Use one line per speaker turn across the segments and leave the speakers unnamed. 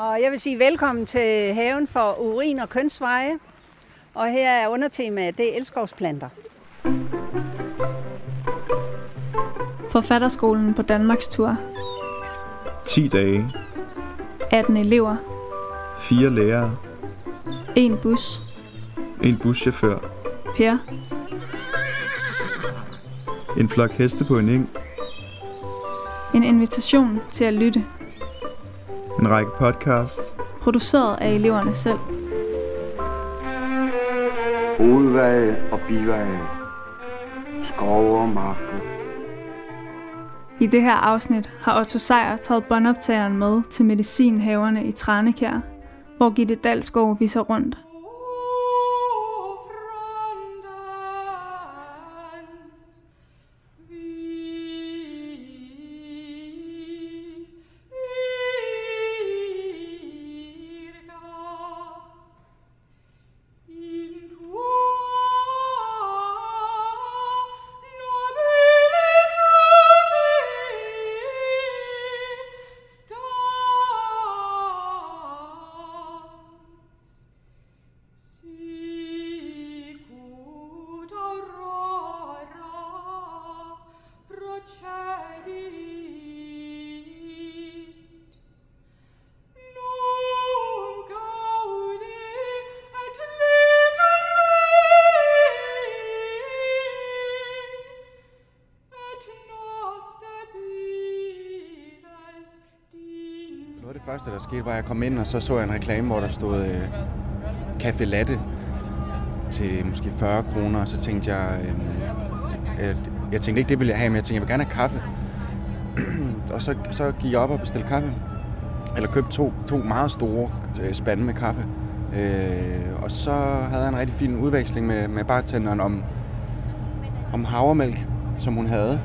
Og jeg vil sige velkommen til haven for urin og kønsveje. Og her er undertemaet, det er elskovsplanter.
Forfatterskolen på Danmarks tur.
10 dage,
18 elever.
4 lærere,
En bus.
en buschauffør,
Per.
en flok heste på en eng,
En invitation til at lytte.
En række podcasts,
Produceret af eleverne selv.
Hovedveje og biveje. Skove og marker.
I det her afsnit har Otto Sejer taget båndoptageren med til medicinhaverne i Tranekær, hvor Gitte Dalsgaard viser rundt.
Første, der skete, var, at jeg kom ind, og så så jeg en reklame, hvor der stod øh, kaffe Latte til måske 40 kroner, og så tænkte jeg, øh, øh, jeg tænkte ikke, det ville jeg have, men jeg tænkte, jeg vil gerne have kaffe. og så, så gik jeg op og bestilte kaffe, eller købte to, to meget store øh, spande med kaffe. Øh, og så havde jeg en rigtig fin udveksling med, med bartenderen om, om havremælk, som hun havde.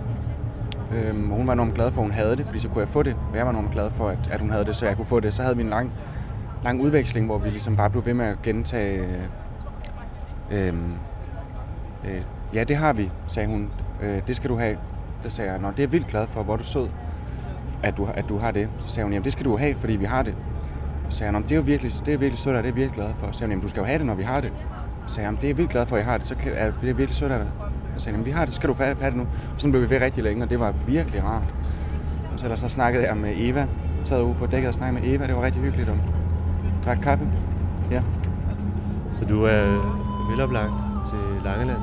Øhm, og hun var enormt glad for, at hun havde det, fordi så kunne jeg få det. Og jeg var enormt glad for, at, at hun havde det, så jeg kunne få det. Så havde vi en lang, lang udveksling, hvor vi ligesom bare blev ved med at gentage... Øh, øh, ja, det har vi, sagde hun. Øh, det skal du have. Der sagde jeg, Nå, det er jeg vildt glad for, hvor er du sød, at du, at du har det. Så sagde hun, jamen det skal du have, fordi vi har det. Så sagde jeg, det er jo virkelig, det er virkelig sødt, og det er jeg virkelig glad for. Så sagde hun, jamen du skal jo have det, når vi har det. Så sagde jeg, det er jeg vildt glad for, at jeg har det, så kan, er det virkelig sødt af dig. Så sagde jeg, vi har det, skal du have det nu. Og sådan blev vi ved rigtig længe, og det var virkelig rart. Og så, der så snakkede jeg med Eva. Jeg sad ude på dækket og snakkede med Eva. Det var rigtig hyggeligt. Og drak kaffe. Ja,
Så du er veloplagt til Langeland.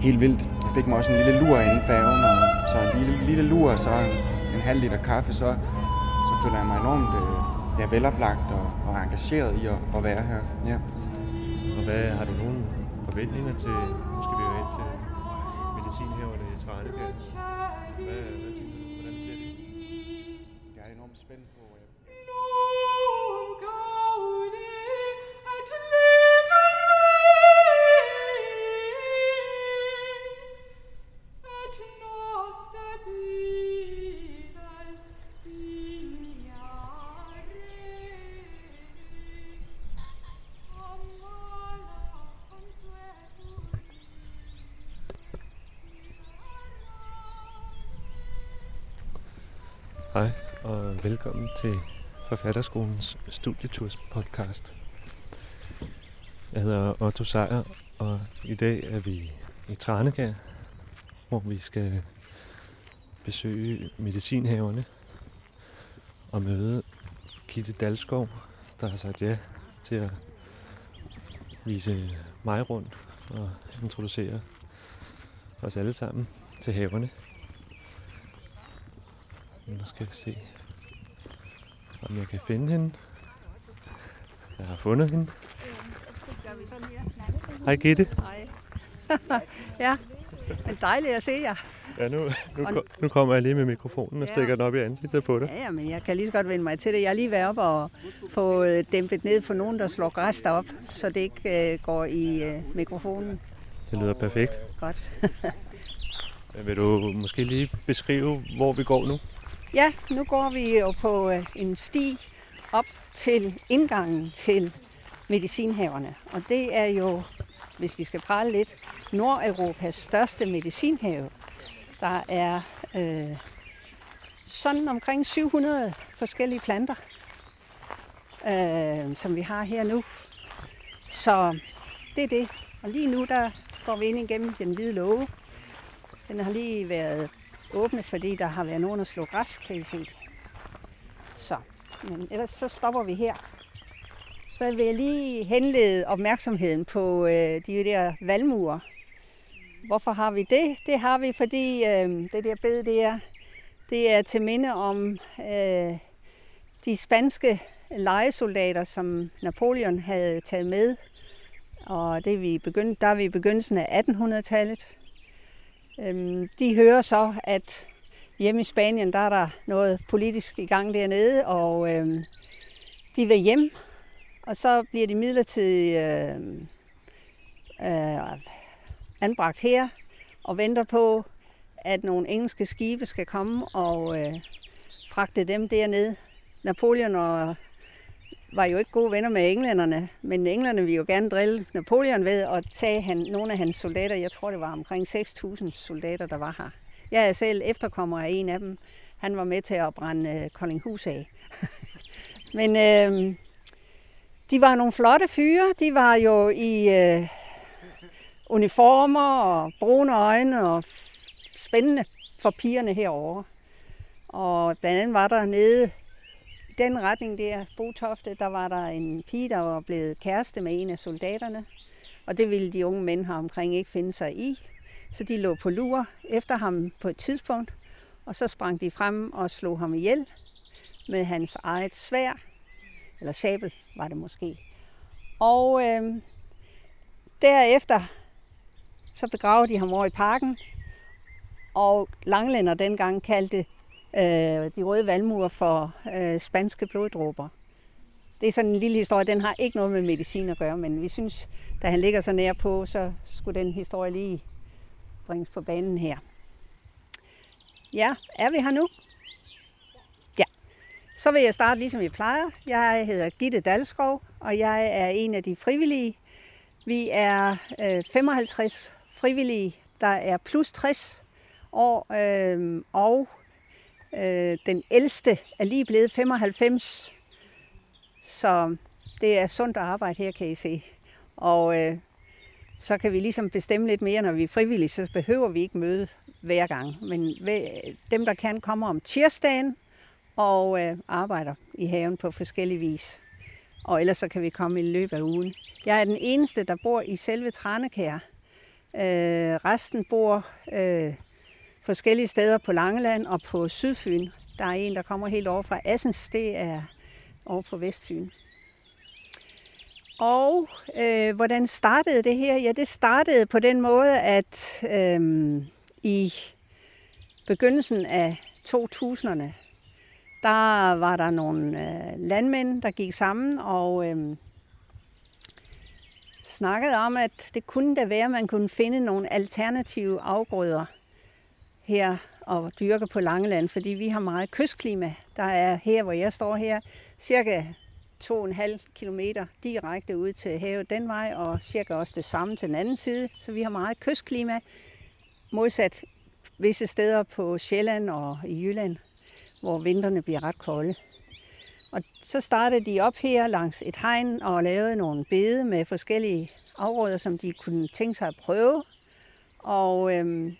helt vildt. Jeg fik mig også en lille lur inden færgen, og så en lille, lille lur, og så en, en halv liter kaffe, så, så føler jeg mig enormt øh, ja, veloplagt og, og engageret i at, at være her. Ja.
Og hvad har du nogle forventninger til, medicinhaverne i Tranekær. Hvad, hvad tænker du, hvordan bliver det?
Jeg er
velkommen til Forfatterskolens Studieturs podcast. Jeg hedder Otto Sejer, og i dag er vi i Tranekær, hvor vi skal besøge medicinhaverne og møde Gitte Dalskov, der har sagt ja til at vise mig rundt og introducere os alle sammen til haverne. Nu skal vi se, om jeg kan finde hende. Jeg har fundet hende. Hej Gitte.
Hej. ja, men dejligt at se jer.
Ja, nu, nu, nu kommer jeg lige med mikrofonen og
Ja.
stikker den op i ansigtet på dig.
Ja, ja, men jeg kan lige så godt vende mig til det. Jeg er lige været op og få øh, dæmpet ned for nogen, der slår græs op, så det ikke øh, går i øh, mikrofonen.
Det lyder perfekt.
Godt.
Vil du måske lige beskrive, hvor vi går nu?
Ja, nu går vi jo på øh, en sti op til indgangen til medicinhaverne. Og det er jo, hvis vi skal prale lidt, Nordeuropas største medicinhave. Der er øh, sådan omkring 700 forskellige planter. øh, som vi har her nu. Så det er det. Og lige nu, der går vi ind igennem den hvide låge. Den har lige været åbne, fordi der har været nogen at slå græs, kan I se. Så, men ellers så stopper vi her. Så vil jeg lige henlede opmærksomheden på øh, de der valmuer. Hvorfor har vi det? Det har vi, fordi øh, det der bed, det er, det er til minde om øh, de spanske lejesoldater, som Napoleon havde taget med. Og det er vi begyndt, der er vi i begyndelsen af 1800-tallet. Øhm, de hører så, at hjemme i Spanien, der er der noget politisk i gang dernede, og øhm, de vil hjem, og så bliver de midlertidigt øh, øh, anbragt her og venter på, at nogle engelske skibe skal komme og øh, fragte dem derned. Napoleon og var jo ikke gode venner med englænderne, men englænderne ville jo gerne drille Napoleon ved at tage han, nogle af hans soldater. Jeg tror, det var omkring 6.000 soldater, der var her. Jeg er selv efterkommer af en af dem. Han var med til at brænde øh, Koldinghus af. men øh, de var nogle flotte fyre. De var jo i øh, uniformer og brune øjne og spændende for pigerne herovre. Og blandt andet var der nede den retning der, Botofte, der var der en pige, der var blevet kæreste med en af soldaterne. Og det ville de unge mænd her omkring ikke finde sig i. Så de lå på lur efter ham på et tidspunkt, og så sprang de frem og slog ham ihjel med hans eget svær, eller sabel var det måske. Og øh, derefter så begravede de ham over i parken, og Langlænder dengang kaldte øh, de røde valmuer for øh, spanske bloddråber. Det er sådan en lille historie, den har ikke noget med medicin at gøre, men vi synes, da han ligger så nær på, så skulle den historie lige bringes på banen her. Ja, er vi her nu? Ja. Så vil jeg starte ligesom jeg plejer. Jeg hedder Gitte Dalskov, og jeg er en af de frivillige. Vi er øh, 55 frivillige, der er plus 60 år, øh, og øh, den ældste er lige blevet 95. Så det er sundt at arbejde her, kan I se. Og øh, så kan vi ligesom bestemme lidt mere, når vi er frivillige, så behøver vi ikke møde hver gang. Men dem, der kan, kommer om tirsdagen og øh, arbejder i haven på forskellige vis. Og ellers så kan vi komme i løbet af ugen. Jeg er den eneste, der bor i selve Tranekær. Øh, resten bor øh, forskellige steder på Langeland og på Sydfyn. Der er en, der kommer helt over fra Assens, det er over på Vestfyn. Og øh, hvordan startede det her? Ja, det startede på den måde, at øh, i begyndelsen af 2000'erne, der var der nogle øh, landmænd, der gik sammen og øh, snakkede om, at det kunne da være, at man kunne finde nogle alternative afgrøder her og dyrker på Langeland, fordi vi har meget kystklima. Der er her, hvor jeg står her, cirka 2,5 km direkte ud til havet den vej, og cirka også det samme til den anden side. Så vi har meget kystklima, modsat visse steder på Sjælland og i Jylland, hvor vinterne bliver ret kolde. Og så startede de op her langs et hegn og lavede nogle bede med forskellige afgrøder, som de kunne tænke sig at prøve. Og øhm,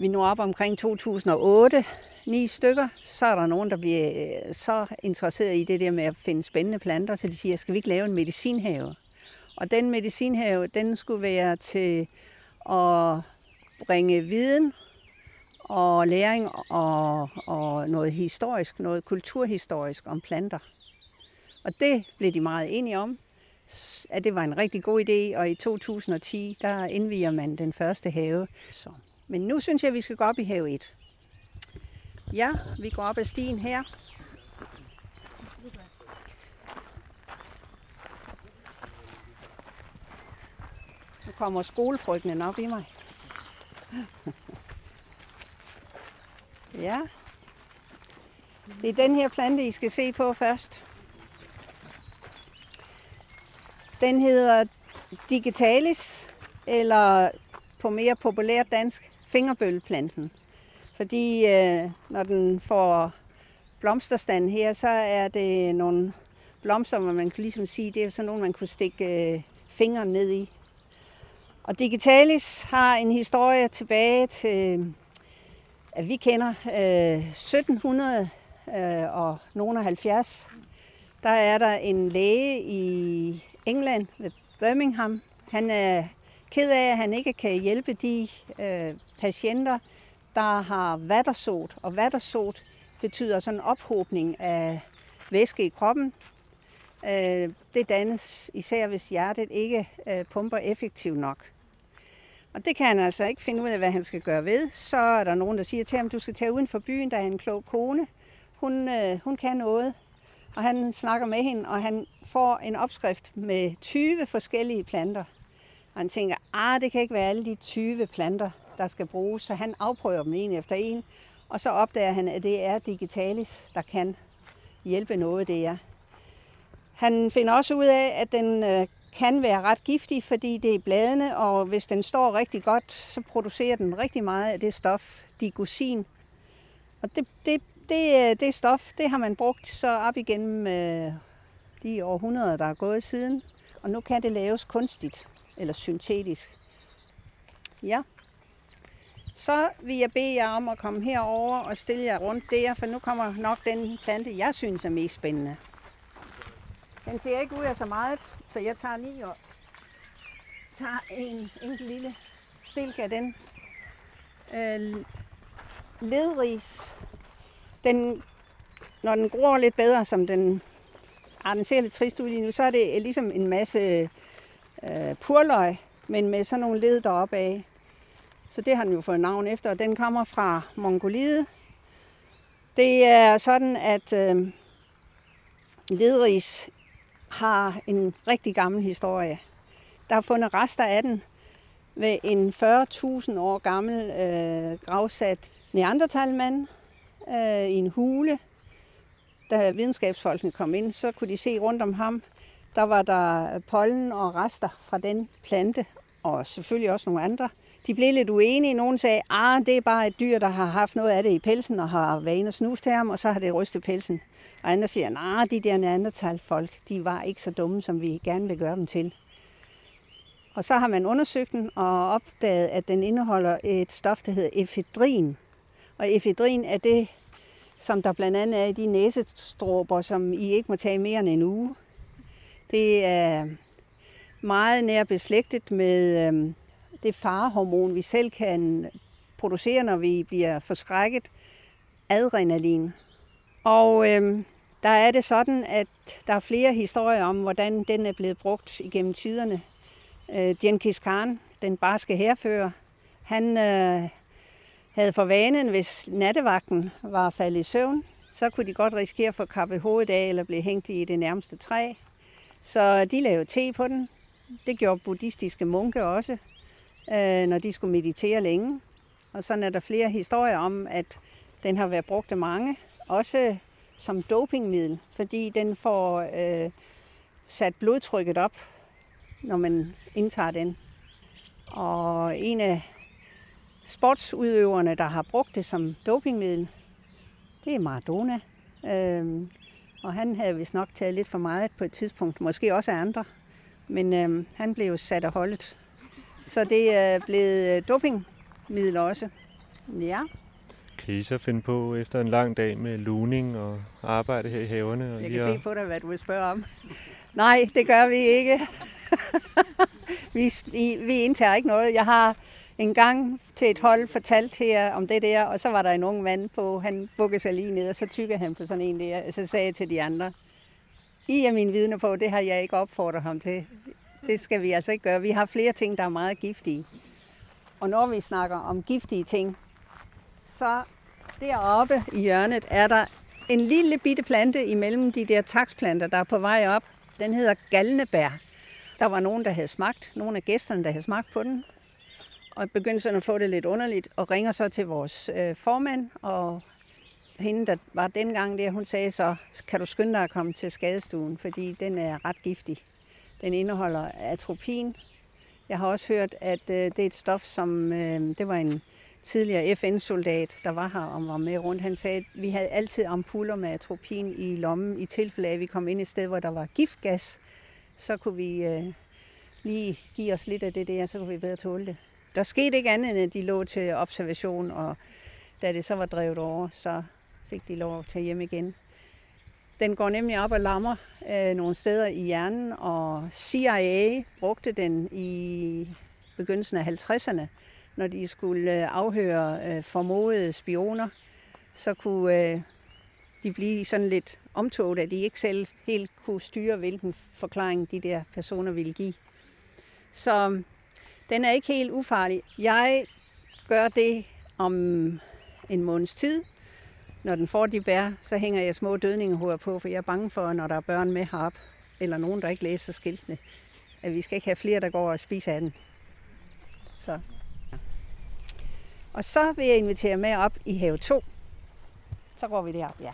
vi nu op omkring 2008, ni stykker, så er der nogen, der bliver øh, så interesseret i det der med at finde spændende planter, så de siger, skal vi ikke lave en medicinhave? Og den medicinhave, den skulle være til at bringe viden og læring og, og noget historisk, noget kulturhistorisk om planter. Og det blev de meget enige om, at det var en rigtig god idé, og i 2010, der indviger man den første have. Så. Men nu synes jeg, at vi skal gå op i have 1. Ja, vi går op ad stien her. Nu kommer skolefrygten op i mig. Ja. Det er den her plante, I skal se på først. Den hedder digitalis, eller på mere populært dansk, fingerbølleplanten. Fordi øh, når den får blomsterstand her, så er det nogle blomster, hvor man kan ligesom sige, det er sådan nogle, man kunne stikke øh, fingeren ned i. Og Digitalis har en historie tilbage til, at vi kender øh, 1700 øh, og nogle af 70. Der er der en læge i England ved Birmingham. Han er ked af, at han ikke kan hjælpe de øh, patienter, der har vattersot. Og vattersot betyder sådan en ophobning af væske i kroppen. Øh, det dannes især, hvis hjertet ikke øh, pumper effektivt nok. Og det kan han altså ikke finde ud af, hvad han skal gøre ved. Så er der nogen, der siger til ham, du skal tage uden for byen, der er en klog kone. Hun, øh, hun kan noget. Og han snakker med hende, og han får en opskrift med 20 forskellige planter. Og han tænker, ah, det kan ikke være alle de 20 planter, der skal bruges. Så han afprøver dem en efter en. Og så opdager han, at det er Digitalis, der kan hjælpe noget det er. Han finder også ud af, at den øh, kan være ret giftig, fordi det er bladene, og hvis den står rigtig godt, så producerer den rigtig meget af det stof, digosin. Og det, det, det, øh, det stof, det har man brugt så op igennem øh, de århundreder, der er gået siden. Og nu kan det laves kunstigt, eller syntetisk. Ja. Så vil jeg bede jer om at komme herover og stille jer rundt der, for nu kommer nok den plante, jeg synes er mest spændende. Den ser ikke ud af så meget, så jeg tager lige og tager en enkelt lille stilk af den. Øh, ledris. Den, når den gror lidt bedre, som den, ah, den ser lidt trist ud lige nu, så er det ligesom en masse øh, purløg, men med sådan nogle led deroppe af. Så det har den jo fået navn efter, og den kommer fra Mongoliet. Det er sådan, at øh, ledris har en rigtig gammel historie. Der er fundet rester af den ved en 40.000 år gammel øh, gravsat neandertalmand øh, i en hule. Da videnskabsfolkene kom ind, så kunne de se rundt om ham, der var der pollen og rester fra den plante, og selvfølgelig også nogle andre. De blev lidt uenige. Nogen sagde, at det er bare et dyr, der har haft noget af det i pelsen og har været inde og snus til ham, og så har det rystet pelsen. Og andre siger, nej, de der neandertal-folk, de var ikke så dumme, som vi gerne vil gøre dem til. Og så har man undersøgt den og opdaget, at den indeholder et stof, der hedder efedrin. Og efedrin er det, som der blandt andet er i de næsestråber, som I ikke må tage mere end en uge. Det er meget nær beslægtet med øh, det farehormon, vi selv kan producere, når vi bliver forskrækket, adrenalin. Og øh, der er det sådan, at der er flere historier om, hvordan den er blevet brugt igennem tiderne. Øh, Genghis Khan, den barske herfører, han øh, havde for vanen, hvis nattevagten var faldet i søvn, så kunne de godt risikere at få kappet hovedet af eller blive hængt i det nærmeste træ. Så de lavede te på den. Det gjorde buddhistiske munke også, øh, når de skulle meditere længe. Og sådan er der flere historier om, at den har været brugt af mange, også som dopingmiddel, fordi den får øh, sat blodtrykket op, når man indtager den. Og en af sportsudøverne, der har brugt det som dopingmiddel, det er Maradona. Øhm, og han havde vist nok taget lidt for meget på et tidspunkt, måske også af andre. Men øhm, han blev sat af holdet. Så det er blevet dopingmiddel også. Ja.
Kan I så finde på efter en lang dag med luning og arbejde her i haverne? Og
Jeg kan se på dig, hvad du vil spørge om. Nej, det gør vi ikke. vi, vi, vi indtager ikke noget. Jeg har en gang til et hold fortalt her om det der, og så var der en ung mand på, han bukkede sig lige ned, og så tykkede han på sådan en der, og så sagde jeg til de andre, I er mine vidner på, det har jeg ikke opfordret ham til. Det skal vi altså ikke gøre. Vi har flere ting, der er meget giftige. Og når vi snakker om giftige ting, så deroppe i hjørnet er der en lille bitte plante imellem de der taksplanter, der er på vej op. Den hedder galnebær. Der var nogen, der havde smagt, nogle af gæsterne, der havde smagt på den, og begyndte sådan at få det lidt underligt, og ringer så til vores øh, formand, og hende, der var dengang der, hun sagde så, kan du skynde dig at komme til skadestuen, fordi den er ret giftig. Den indeholder atropin. Jeg har også hørt, at øh, det er et stof, som, øh, det var en tidligere FN-soldat, der var her og var med rundt, han sagde, at vi havde altid ampuller med atropin i lommen, i tilfælde af, at vi kom ind et sted, hvor der var giftgas, så kunne vi øh, lige give os lidt af det der, så kunne vi bedre tåle det. Der skete ikke andet, end at de lå til observation, og da det så var drevet over, så fik de lov at tage hjem igen. Den går nemlig op og lammer øh, nogle steder i hjernen, og CIA brugte den i begyndelsen af 50'erne, når de skulle øh, afhøre øh, formodede spioner, så kunne øh, de blive sådan lidt omtoget, at de ikke selv helt kunne styre, hvilken forklaring de der personer ville give. Så um, den er ikke helt ufarlig. Jeg gør det om en måneds tid. Når den får de bær, så hænger jeg små dødningehoveder på, for jeg er bange for, når der er børn med herop, eller nogen, der ikke læser skiltene, at vi skal ikke have flere, der går og spiser af den. Så. Og så vil jeg invitere med op i have 2. Så går vi derop, ja.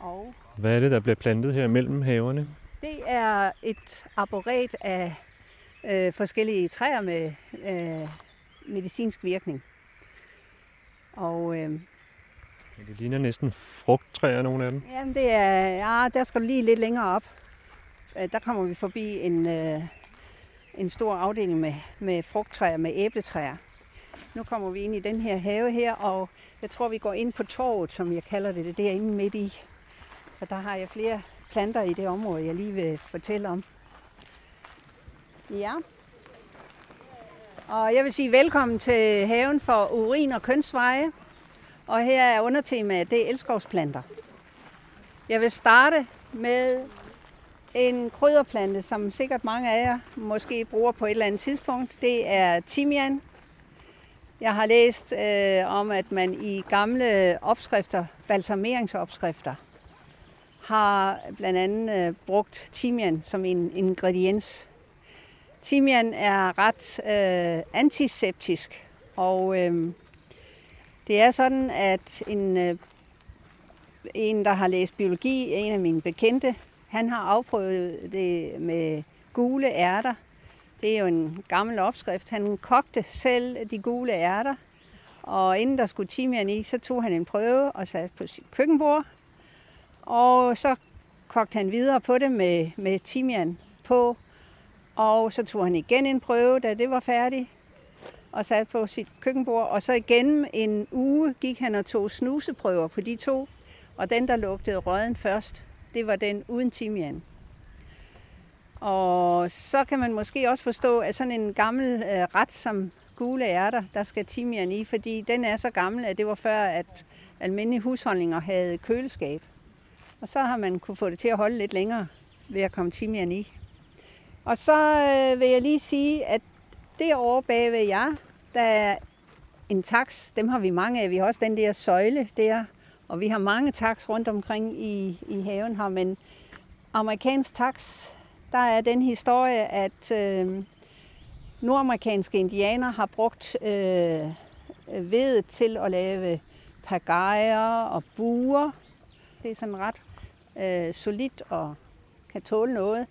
Og
Hvad er det, der bliver plantet her mellem haverne?
det er et arboret af øh, forskellige træer med øh, medicinsk virkning. Og øh,
Det ligner næsten frugttræer, nogle af dem.
jamen det er, ja, der skal du lige lidt længere op. Øh, Der kommer vi forbi en, øh, en stor afdeling med, med frugttræer, med æbletræer. Nu kommer vi ind i den her have her, og jeg tror, vi går ind på torvet, som jeg kalder det, det er derinde midt i. Så der har jeg flere planter i det område, jeg lige vil fortælle om. Ja. Og jeg vil sige velkommen til haven for urin og kønsveje. Og her er undertemaet, det er elskovsplanter. Jeg vil starte med en krydderplante, som sikkert mange af jer måske bruger på et eller andet tidspunkt. Det er timian. Jeg har læst øh, om, at man i gamle opskrifter, balsameringsopskrifter, har blandt andet øh, brugt timian som en ingrediens. Timian er ret øh, antiseptisk, og øh, det er sådan, at en, øh, en, der har læst biologi, en af mine bekendte, han har afprøvet det med gule ærter. Det er jo en gammel opskrift. Han kogte selv de gule ærter, og inden der skulle timian i, så tog han en prøve og satte på sit køkkenbord. Og så kogte han videre på det med, med timian på, og så tog han igen en prøve, da det var færdigt, og sat på sit køkkenbord. Og så igen en uge gik han og tog snuseprøver på de to, og den, der lugtede røden først, det var den uden timian. Og så kan man måske også forstå, at sådan en gammel øh, ret som gule ærter, der skal timian i, fordi den er så gammel, at det var før, at almindelige husholdninger havde køleskab. Og så har man kunne få det til at holde lidt længere ved at komme timian i. Og så øh, vil jeg lige sige, at derovre bag ved jer, der er en tax. Dem har vi mange af. Vi har også den der søjle der. Og vi har mange tax rundt omkring i, i haven her. Men amerikansk tax, der er den historie, at øh, nordamerikanske indianer har brugt øh, vedet til at lave pagajer og buer. Det er sådan ret øh, solidt og kan tåle noget.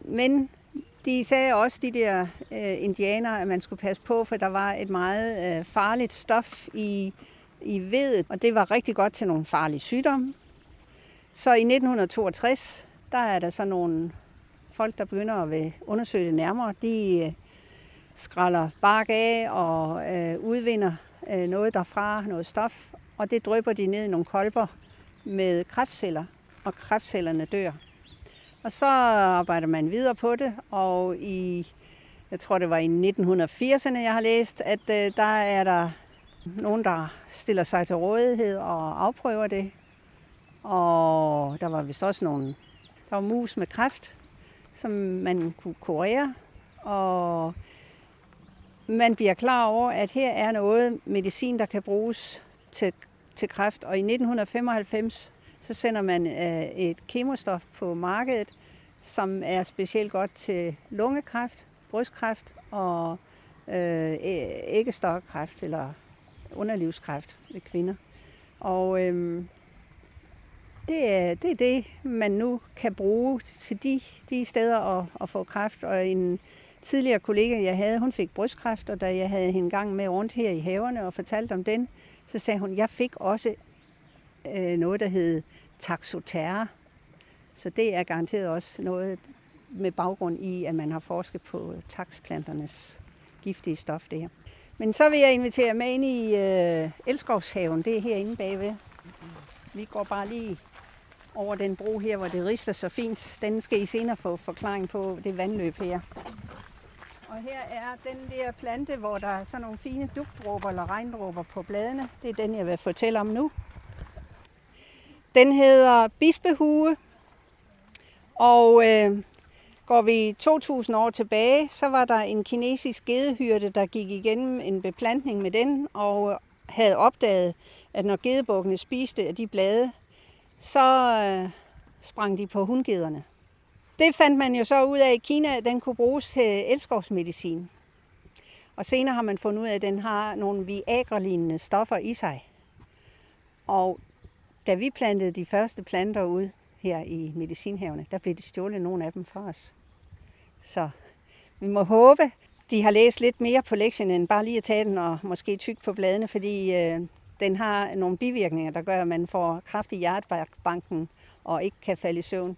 Men de sagde også, de der øh, indianere, at man skulle passe på, for der var et meget øh, farligt stof i, i vedet, og det var rigtig godt til nogle farlige sygdomme. Så i 1962, der er der så nogle folk, der begynder at vil undersøge det nærmere. De øh, skralder bark af og øh, udvinder øh, noget derfra, noget stof, og det drypper de ned i nogle kolber med kræftceller, og kræftcellerne dør. Og så arbejder man videre på det, og i, jeg tror det var i 1980'erne, jeg har læst, at øh, der er der nogen, der stiller sig til rådighed og afprøver det. Og der var vist også nogle, der var mus med kræft, som man kunne kurere. Og man bliver klar over, at her er noget medicin, der kan bruges til, til kræft. Og i 1995, så sender man øh, et kemostof på markedet, som er specielt godt til lungekræft, brystkræft og øh, æggestokkræft eller underlivskræft ved kvinder. Og øh, det, er, det er det, man nu kan bruge til de, de steder at, at få kræft. Og en tidligere kollega, jeg havde, hun fik brystkræft, og da jeg havde hende gang med rundt her i haverne og fortalte om den, så sagde hun, jeg fik også øh, noget, der hed taxoterra. Så det er garanteret også noget med baggrund i, at man har forsket på øh, taxplanternes giftige stof der. Men så vil jeg invitere med ind i øh, Elskovshaven. Det er herinde bagved. Vi går bare lige over den bro her, hvor det rister så fint. Den skal I senere få forklaring på, det vandløb her. Og her er den der plante, hvor der er sådan nogle fine dugdråber eller regndråber på bladene. Det er den, jeg vil fortælle om nu. Den hedder bispehue, og øh, går vi 2000 år tilbage, så var der en kinesisk gedehyrde, der gik igennem en beplantning med den, og havde opdaget, at når gedebukkene spiste af de blade, så øh, sprang de på hundgederne. Det fandt man jo så ud af i Kina, at den kunne bruges til elskovsmedicin. Og senere har man fundet ud af, at den har nogle viagra stoffer i sig. Og da vi plantede de første planter ud her i medicinhavene, der blev de stjålet nogle af dem fra os. Så vi må håbe, de har læst lidt mere på lektien, end bare lige at tage den og måske tyk på bladene, fordi øh, den har nogle bivirkninger, der gør, at man får kraft i hjertebanken og ikke kan falde i søvn.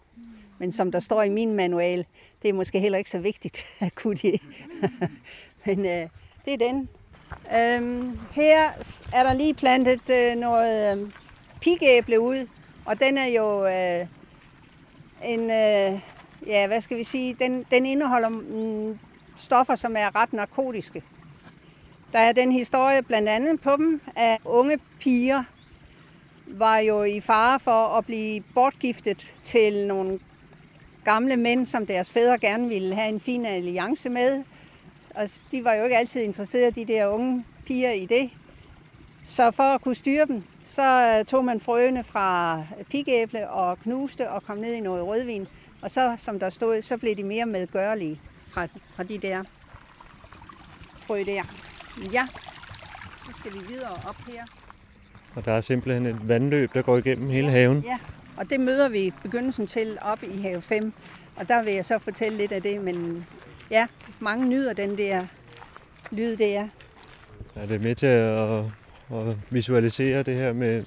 Men som der står i min manual, det er måske heller ikke så vigtigt at kunne det. Men øh, det er den. Øhm, her er der lige plantet øh, noget øh, pigæble ud, og den er jo øh, en, øh, ja, hvad skal vi sige, den, den indeholder mm, stoffer, som er ret narkotiske. Der er den historie blandt andet på dem, at unge piger var jo i fare for at blive bortgiftet til nogle gamle mænd, som deres fædre gerne ville have en fin alliance med. Og de var jo ikke altid interesserede, de der unge piger, i det. Så for at kunne styre dem, så tog man frøene fra pigæble og knuste og kom ned i noget rødvin. Og så, som der stod, så blev de mere medgørlige fra, fra de der frø der. Ja, så skal vi videre op her.
Og der er simpelthen et vandløb, der går igennem hele haven.
Ja, og det møder vi begyndelsen til op i have 5. Og der vil jeg så fortælle lidt af det, men ja, mange nyder den der lyd der.
Er det med til at, at visualisere det her med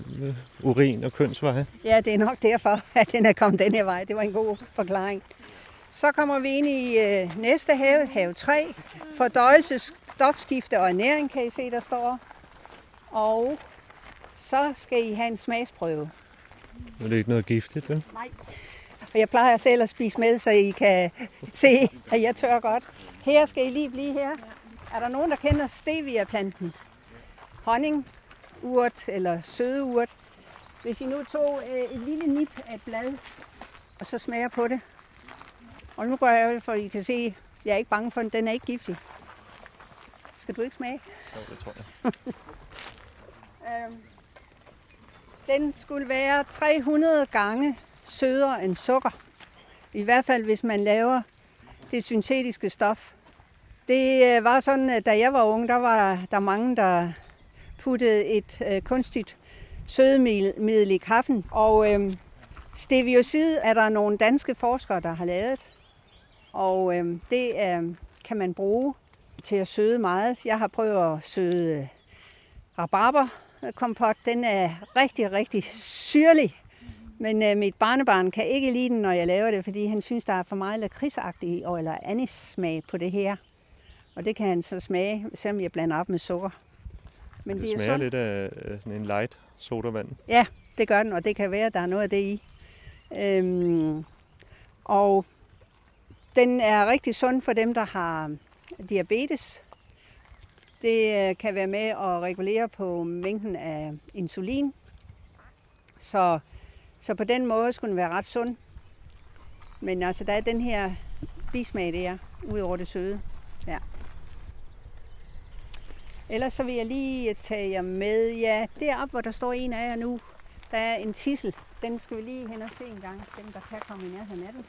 urin og kønsveje?
Ja, det er nok derfor, at den er kommet den her vej. Det var en god forklaring. Så kommer vi ind i øh, næste have, have 3. Fordøjelse, stofskifte og ernæring, kan I se, der står. Og så skal I have en smagsprøve.
Er det ikke noget giftigt, vel?
Nej. Og jeg plejer selv at spise med, så I kan se, at jeg tør godt. Her skal I lige blive her. Er der nogen, der kender stevia-planten? Honningurt eller sødeurt. Hvis I nu tog øh, et lille nip af et blad, og så smager på det. Og nu går jeg, for I kan se, jeg er ikke bange for den. Den er ikke giftig. Skal du ikke smage?
Jo, det tror jeg.
Øhm, den skulle være 300 gange sødere end sukker. I hvert fald, hvis man laver det syntetiske stof. Det øh, var sådan, at da jeg var ung, der var der mange, der puttede et øh, kunstigt sødemiddel i kaffen. Og øh, steviosid er der nogle danske forskere, der har lavet. Og øh, det øh, kan man bruge til at søde meget. Jeg har prøvet at søde øh, rabarberkompot. Den er rigtig, rigtig syrlig. Men øh, mit barnebarn kan ikke lide den, når jeg laver det, fordi han synes, der er for meget lakridsagtig eller anis-smag på det her. Og det kan han så smage, selvom jeg blander op med sukker. Men
Det
er
smager
sådan-
lidt af sådan en light sodavand.
Ja, det gør den, og det kan være, at der er noget af det i. Øhm, og den er rigtig sund for dem, der har diabetes. Det øh, kan være med at regulere på mængden af insulin. Så, så på den måde skulle den være ret sund. Men altså, der er den her bismag der, ud over det søde. Ja. Ellers så vil jeg lige tage jer med. Ja, deroppe, hvor der står en af jer nu, der er en tissel. Den skal vi lige hen og se en gang. Dem, der kan komme i nærheden af den.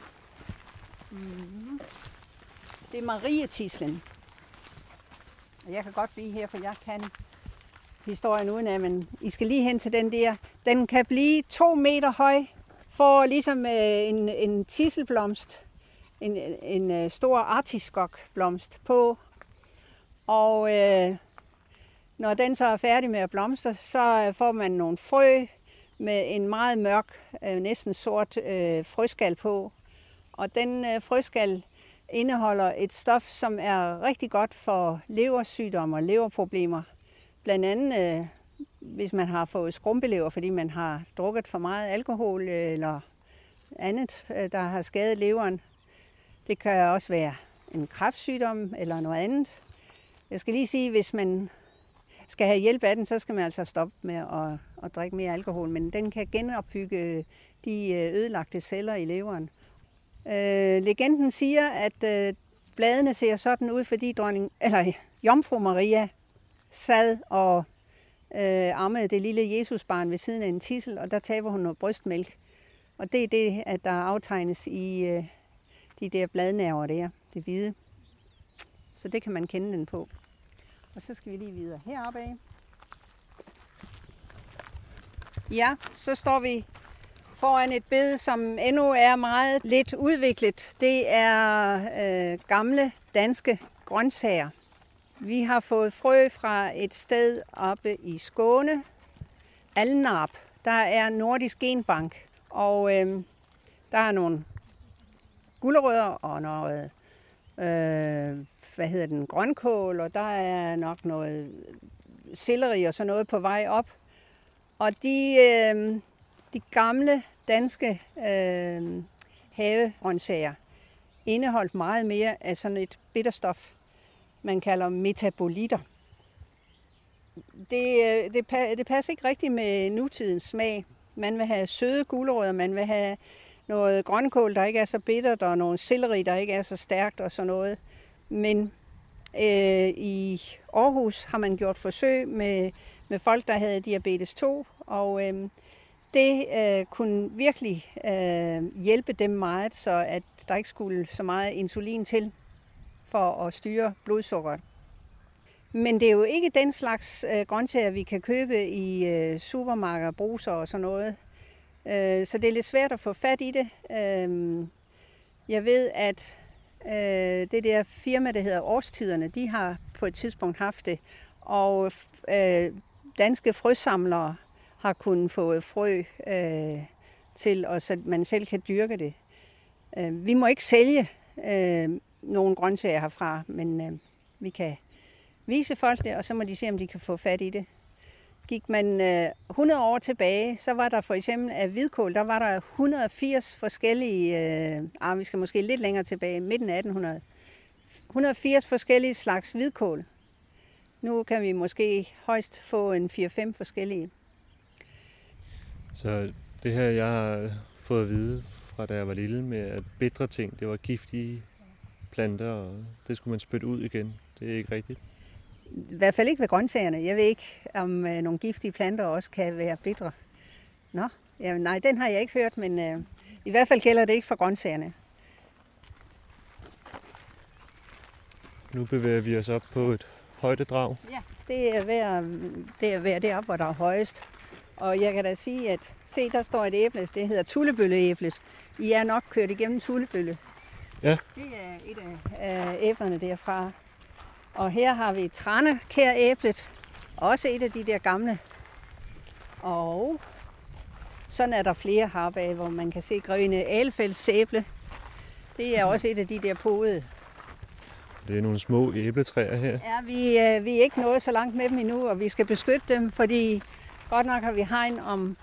Mm-hmm. Det er Marietislen. Og jeg kan godt blive her, for jeg kan historien uden af, men I skal lige hen til den der. Den kan blive to meter høj, for ligesom øh, en, en tisselblomst en, en øh, stor artiskokblomst på. Og øh, når den så er færdig med at blomstre, så øh, får man nogle frø med en meget mørk, øh, næsten sort øh, frøskal på. Og den øh, frøskal indeholder et stof, som er rigtig godt for leversygdomme og leverproblemer. Blandt andet, øh, hvis man har fået skrumpelever, fordi man har drukket for meget alkohol øh, eller andet, øh, der har skadet leveren. Det kan også være en kræftsygdom eller noget andet. Jeg skal lige sige, hvis man skal have hjælp af den, så skal man altså stoppe med at, at drikke mere alkohol. Men den kan genopbygge øh, de øh, ødelagte celler i leveren. Øh, legenden siger, at øh, bladene ser sådan ud, fordi dronning, eller Jomfru Maria sad og øh, ammede det lille Jesusbarn ved siden af en tissel, og der taber hun noget brystmælk. Og det er det, at der aftegnes i øh, de der bladnerver der, det hvide. Så det kan man kende den på. Og så skal vi lige videre heroppe af. Ja, så står vi foran et bed, som endnu er meget lidt udviklet. Det er øh, gamle danske grøntsager. Vi har fået frø fra et sted oppe i Skåne, Alnarp. Der er Nordisk Genbank, og øh, der er nogle gulerødder og noget, øh, hvad hedder den, grønkål, og der er nok noget selleri og sådan noget på vej op. Og de, øh, de gamle danske øh, havegrøntsager indeholdt meget mere af sådan et bitterstof, man kalder metabolitter. Det, øh, det, det passer ikke rigtigt med nutidens smag. Man vil have søde gulerødder, man vil have noget grønkål, der ikke er så bittert, og noget selleri, der ikke er så stærkt og sådan noget. Men øh, i Aarhus har man gjort forsøg med, med folk, der havde diabetes 2, og øh, det øh, kunne virkelig øh, hjælpe dem meget, så at der ikke skulle så meget insulin til for at styre blodsukkeret. Men det er jo ikke den slags øh, grøntsager, vi kan købe i øh, supermarkeder, bruser og sådan noget. Øh, så det er lidt svært at få fat i det. Øh, jeg ved, at øh, det der firma, der hedder Årstiderne, de har på et tidspunkt haft det. Og øh, danske frøsamlere har kunnet få øh, frø øh, til, og så man selv kan dyrke det. Øh, vi må ikke sælge øh, nogle grøntsager herfra, men øh, vi kan vise folk det, og så må de se, om de kan få fat i det. Gik man øh, 100 år tilbage, så var der for eksempel af hvidkål, der var der 180 forskellige, øh, ah, vi skal måske lidt længere tilbage, midten af 1800, 180 forskellige slags hvidkål. Nu kan vi måske højst få en 4-5 forskellige.
Så det her, jeg har fået at vide fra da jeg var lille med, at bedre ting, det var giftige planter, og det skulle man spytte ud igen. Det er ikke rigtigt.
I hvert fald ikke ved grøntsagerne. Jeg ved ikke, om øh, nogle giftige planter også kan være bedre. Nå, ja, nej, den har jeg ikke hørt, men øh, i hvert fald gælder det ikke for grøntsagerne.
Nu bevæger vi os op på et højdedrag.
Ja, det er ved, det er ved deroppe, hvor der er højest. Og jeg kan da sige, at se, der står et æble, det hedder tullebølleæblet. I er nok kørt igennem tullebølle.
Ja.
Det er et af æblerne derfra. Og her har vi tranekæræblet, også et af de der gamle. Og sådan er der flere heroppe, hvor man kan se grønne Alfælds æble. Det er også et af de der podede.
Det er nogle små æbletræer her.
Ja, vi, øh, vi er ikke nået så langt med dem endnu, og vi skal beskytte dem, fordi godt nok har vi hegn om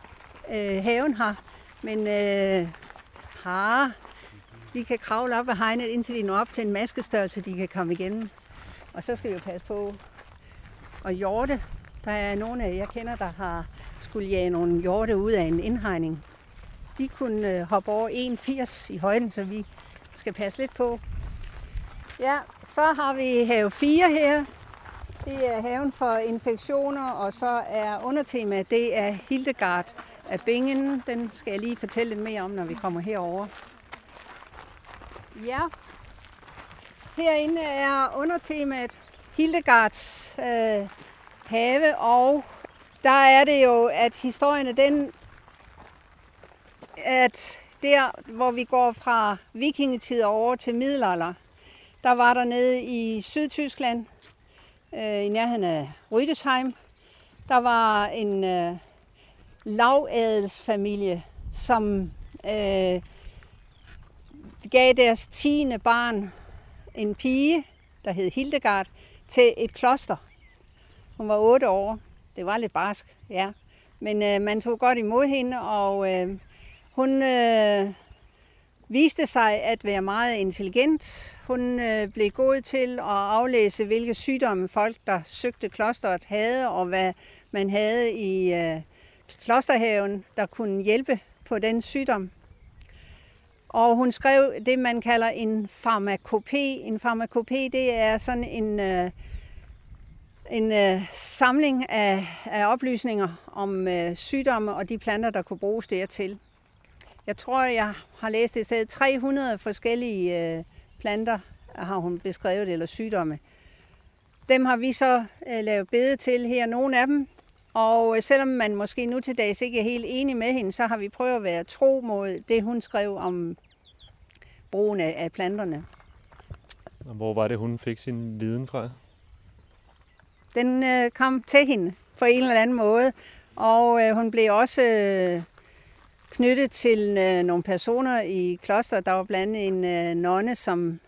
øh, haven her, men øh, har, de kan kravle op af hegnet, indtil de når op til en maskestørrelse, de kan komme igennem. Og så skal vi jo passe på. Og hjorte, der er nogle af jeg kender, der har skulle jage nogle hjorte ud af en indhegning. De kunne øh, hoppe over 1,80 i højden, så vi skal passe lidt på. Ja, så har vi have 4 her. Det er haven for infektioner, og så er undertemaet, det er Hildegard af Bingen. Den skal jeg lige fortælle lidt mere om, når vi kommer herover. Ja, herinde er undertemaet Hildegards øh, have, og der er det jo, at historien er den, at der, hvor vi går fra vikingetid over til middelalder, der var der nede i Sydtyskland, øh, i nærheden af Rydesheim, der var en øh, lavadelsfamilie, som øh, gav deres tiende barn en pige, der hed Hildegard, til et kloster. Hun var otte år. Det var lidt barsk, ja. Men øh, man tog godt imod hende, og øh, hun øh, viste sig at være meget intelligent. Hun øh, blev god til at aflæse, hvilke sygdomme folk, der søgte klosteret, havde, og hvad man havde i øh, klosterhaven, der kunne hjælpe på den sygdom. Og hun skrev det, man kalder en farmakopé. En farmakopé, det er sådan en, øh, en øh, samling af, af oplysninger om øh, sygdomme og de planter, der kunne bruges dertil. Jeg tror, jeg har læst et sted 300 forskellige øh, planter, har hun beskrevet, eller sygdomme. Dem har vi så øh, lavet bede til her, nogle af dem. Og øh, selvom man måske nu til dags ikke er helt enig med hende, så har vi prøvet at være tro mod det, hun skrev om brugen af, af planterne.
Og hvor var det, hun fik sin viden fra?
Den øh, kom til hende på en eller anden måde, og øh, hun blev også øh, knyttet til øh, nogle personer i kloster. Der var blandt andet en øh, nonne, som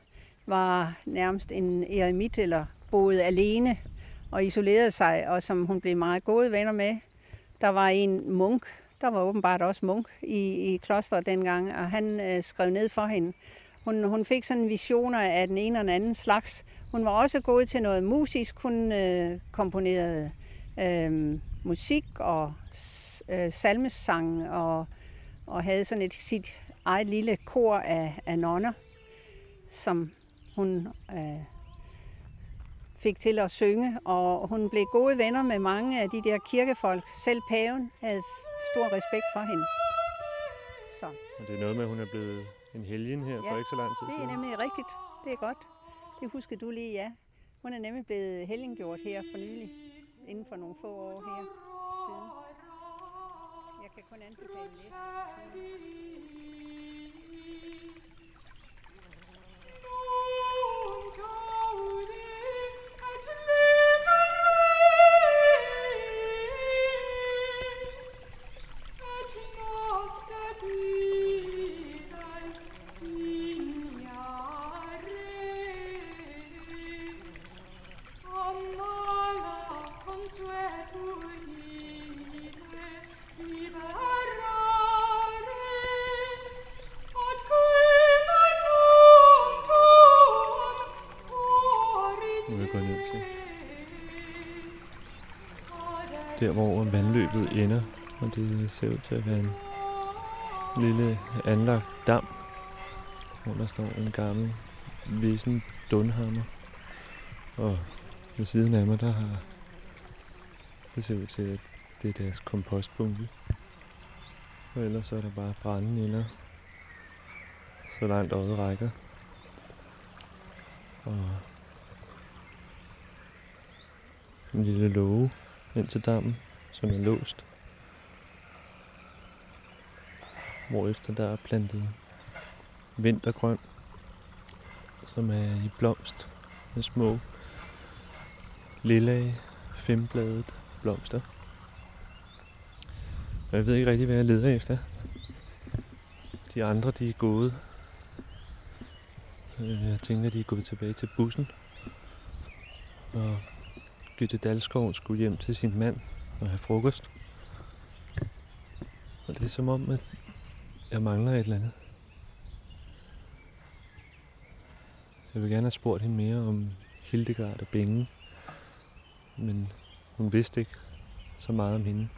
var nærmest en eremit eller boede alene og isolerede sig, og som hun blev meget gode venner med. Der var en munk, der var åbenbart også munk i, i klosteret dengang, og han øh, skrev ned for hende. Hun, hun fik sådan visioner af den ene og den anden slags. Hun var også god til noget musisk. Hun øh, komponerede øh, musik og øh, salmesang og, og havde sådan et sit eget lille kor af, af nonner, som hun øh, fik til at synge, og hun blev gode venner med mange af de der kirkefolk. Selv paven havde stor respekt for hende. Så
Og det er noget med, at hun er blevet en helgen her for
Ja,
ikke så lang tid
det er
siden.
nemlig rigtigt. Det er godt. Det husker du lige, ja. Hun er nemlig blevet helgengjort her for nylig, inden for nogle få år her siden. Jeg kan kun anbefale det.
Ender, og det ser ud til at være en lille anlagt dam, hvor der står en gammel vissen dunhammer. Og ved siden af mig, der har det ser ud til, at det er deres kompostbunke. Og ellers så er der bare brænde ender, så langt øjet rækker. Og en lille låge ind til dammen, som er låst. Hvorefter der er plantet vintergrøn, som er i blomst med små lilla fembladet blomster. Og jeg ved ikke rigtig, hvad jeg leder efter. De andre, de er gået. Øh, jeg tænker, de er gået tilbage til bussen. Og Gytte Dalskov skulle hjem til sin mand og have frokost. Og det er som om, at jeg mangler et eller andet. Jeg vil gerne have spurgt hende mere om Hildegard og Bingen. Men hun vidste ikke så meget om hende.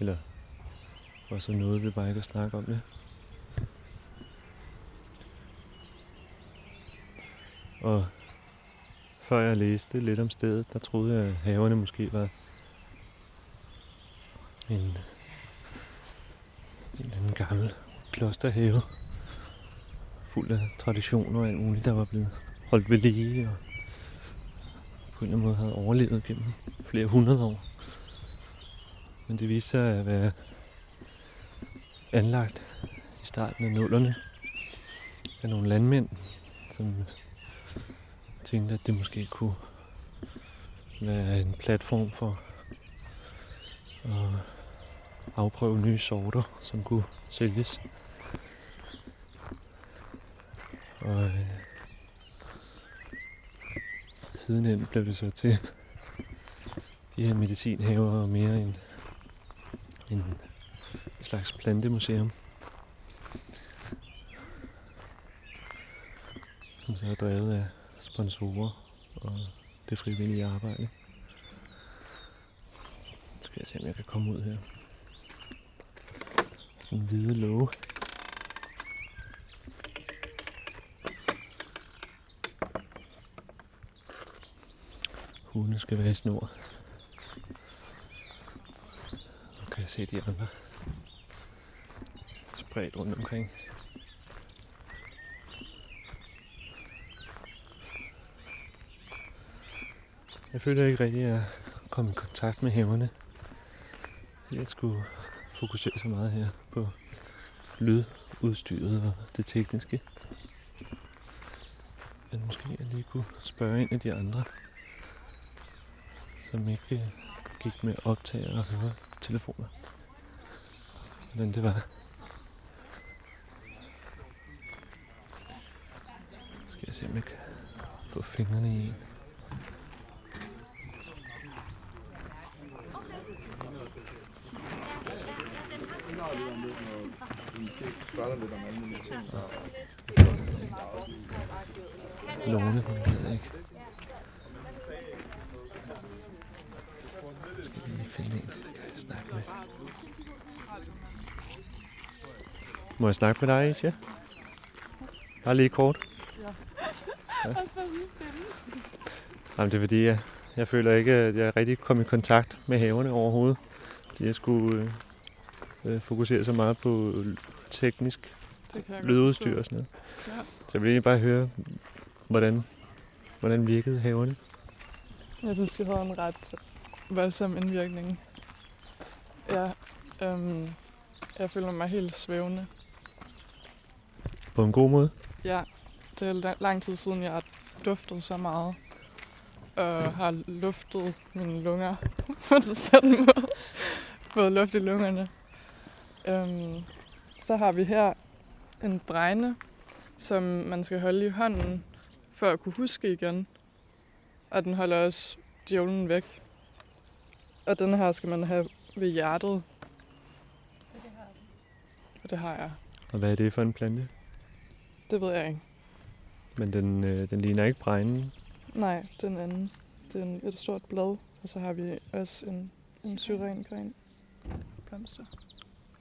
Eller var så noget vi bare ikke at snakke om det. Og før jeg læste lidt om stedet, der troede jeg, at haverne måske var en, en eller anden gammel klosterhave. Fuld af traditioner og alt muligt, der var blevet holdt ved lige og på en eller anden måde havde overlevet gennem flere hundrede år. Men det viste sig at være anlagt i starten af nullerne af nogle landmænd, som tænkte, at det måske kunne være en platform for at afprøve nye sorter, som kunne sælges. Og øh, sidenhen blev det så til de her medicinhaver og mere en, en slags plantemuseum. Som så er drevet af sponsorer og det frivillige arbejde. Nu skal jeg se, om jeg kan komme ud her. En hvide låge. Hunde skal være i snor. Nu kan jeg se de andre spredt rundt omkring. Jeg føler ikke rigtig, at jeg kom i kontakt med haverne. Jeg skulle fokusere så meget her på lydudstyret og det tekniske. Men måske jeg lige kunne spørge en af de andre, som ikke øh, gik med optager og høre telefoner. Hvordan det var. Skal jeg se, om jeg kan få fingrene i en. Lone, hun ved ikke. Jeg skal lige finde en, der kan jeg snakke med. Må jeg snakke med dig, Isha? Bare lige kort. Ja. Jamen, det er fordi, jeg, jeg føler ikke, at jeg rigtig kom i kontakt med haverne overhovedet. Fordi jeg skulle øh, øh, fokusere så meget på teknisk lydudstyr og sådan noget.
Ja.
Så jeg vil egentlig bare høre, hvordan, hvordan virkede haverne?
Jeg synes, det havde en ret voldsom indvirkning. Ja, øhm, jeg føler mig helt svævende.
På en god måde?
Ja, det er la- lang tid siden, jeg har duftet så meget. Og har luftet mine lunger på den sådan måde. Fået luft i lungerne. Øhm, så har vi her en bregne, som man skal holde i hånden, for at kunne huske igen. Og den holder også djævlen væk. Og den her skal man have ved hjertet. Og det har jeg.
Og hvad er det for en plante?
Det ved jeg ikke.
Men den, øh, den ligner ikke bregnen.
Nej, den anden. Det er en, et stort blad, og så har vi også en, en syrengren blomster.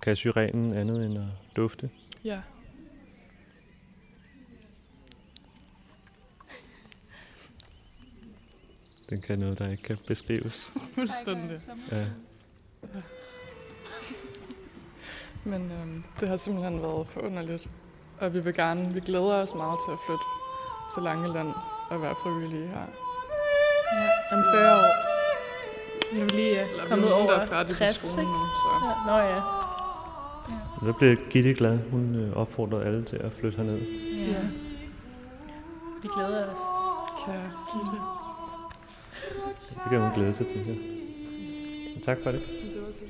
Kan syrenen andet end at dufte?
Ja.
Den kan noget, der ikke kan beskrives.
Fuldstændig.
Ja.
Men øhm, det har simpelthen været forunderligt. Og vi vil gerne, vi glæder os meget til at flytte til Langeland og være frivillige her.
Ja, om 40 år. Nu er vi lige uh,
vi
kommet over
er færdige på
60,
skolen
ikke?
nu, så
Ja, nå ja.
Så bliver Gitte glad. Hun øh, opfordrer alle til at flytte herned.
ja. Vi glæder os.
kære Gitte.
Det kan hun glæde sig til. Så. Tak for det.
Det var så.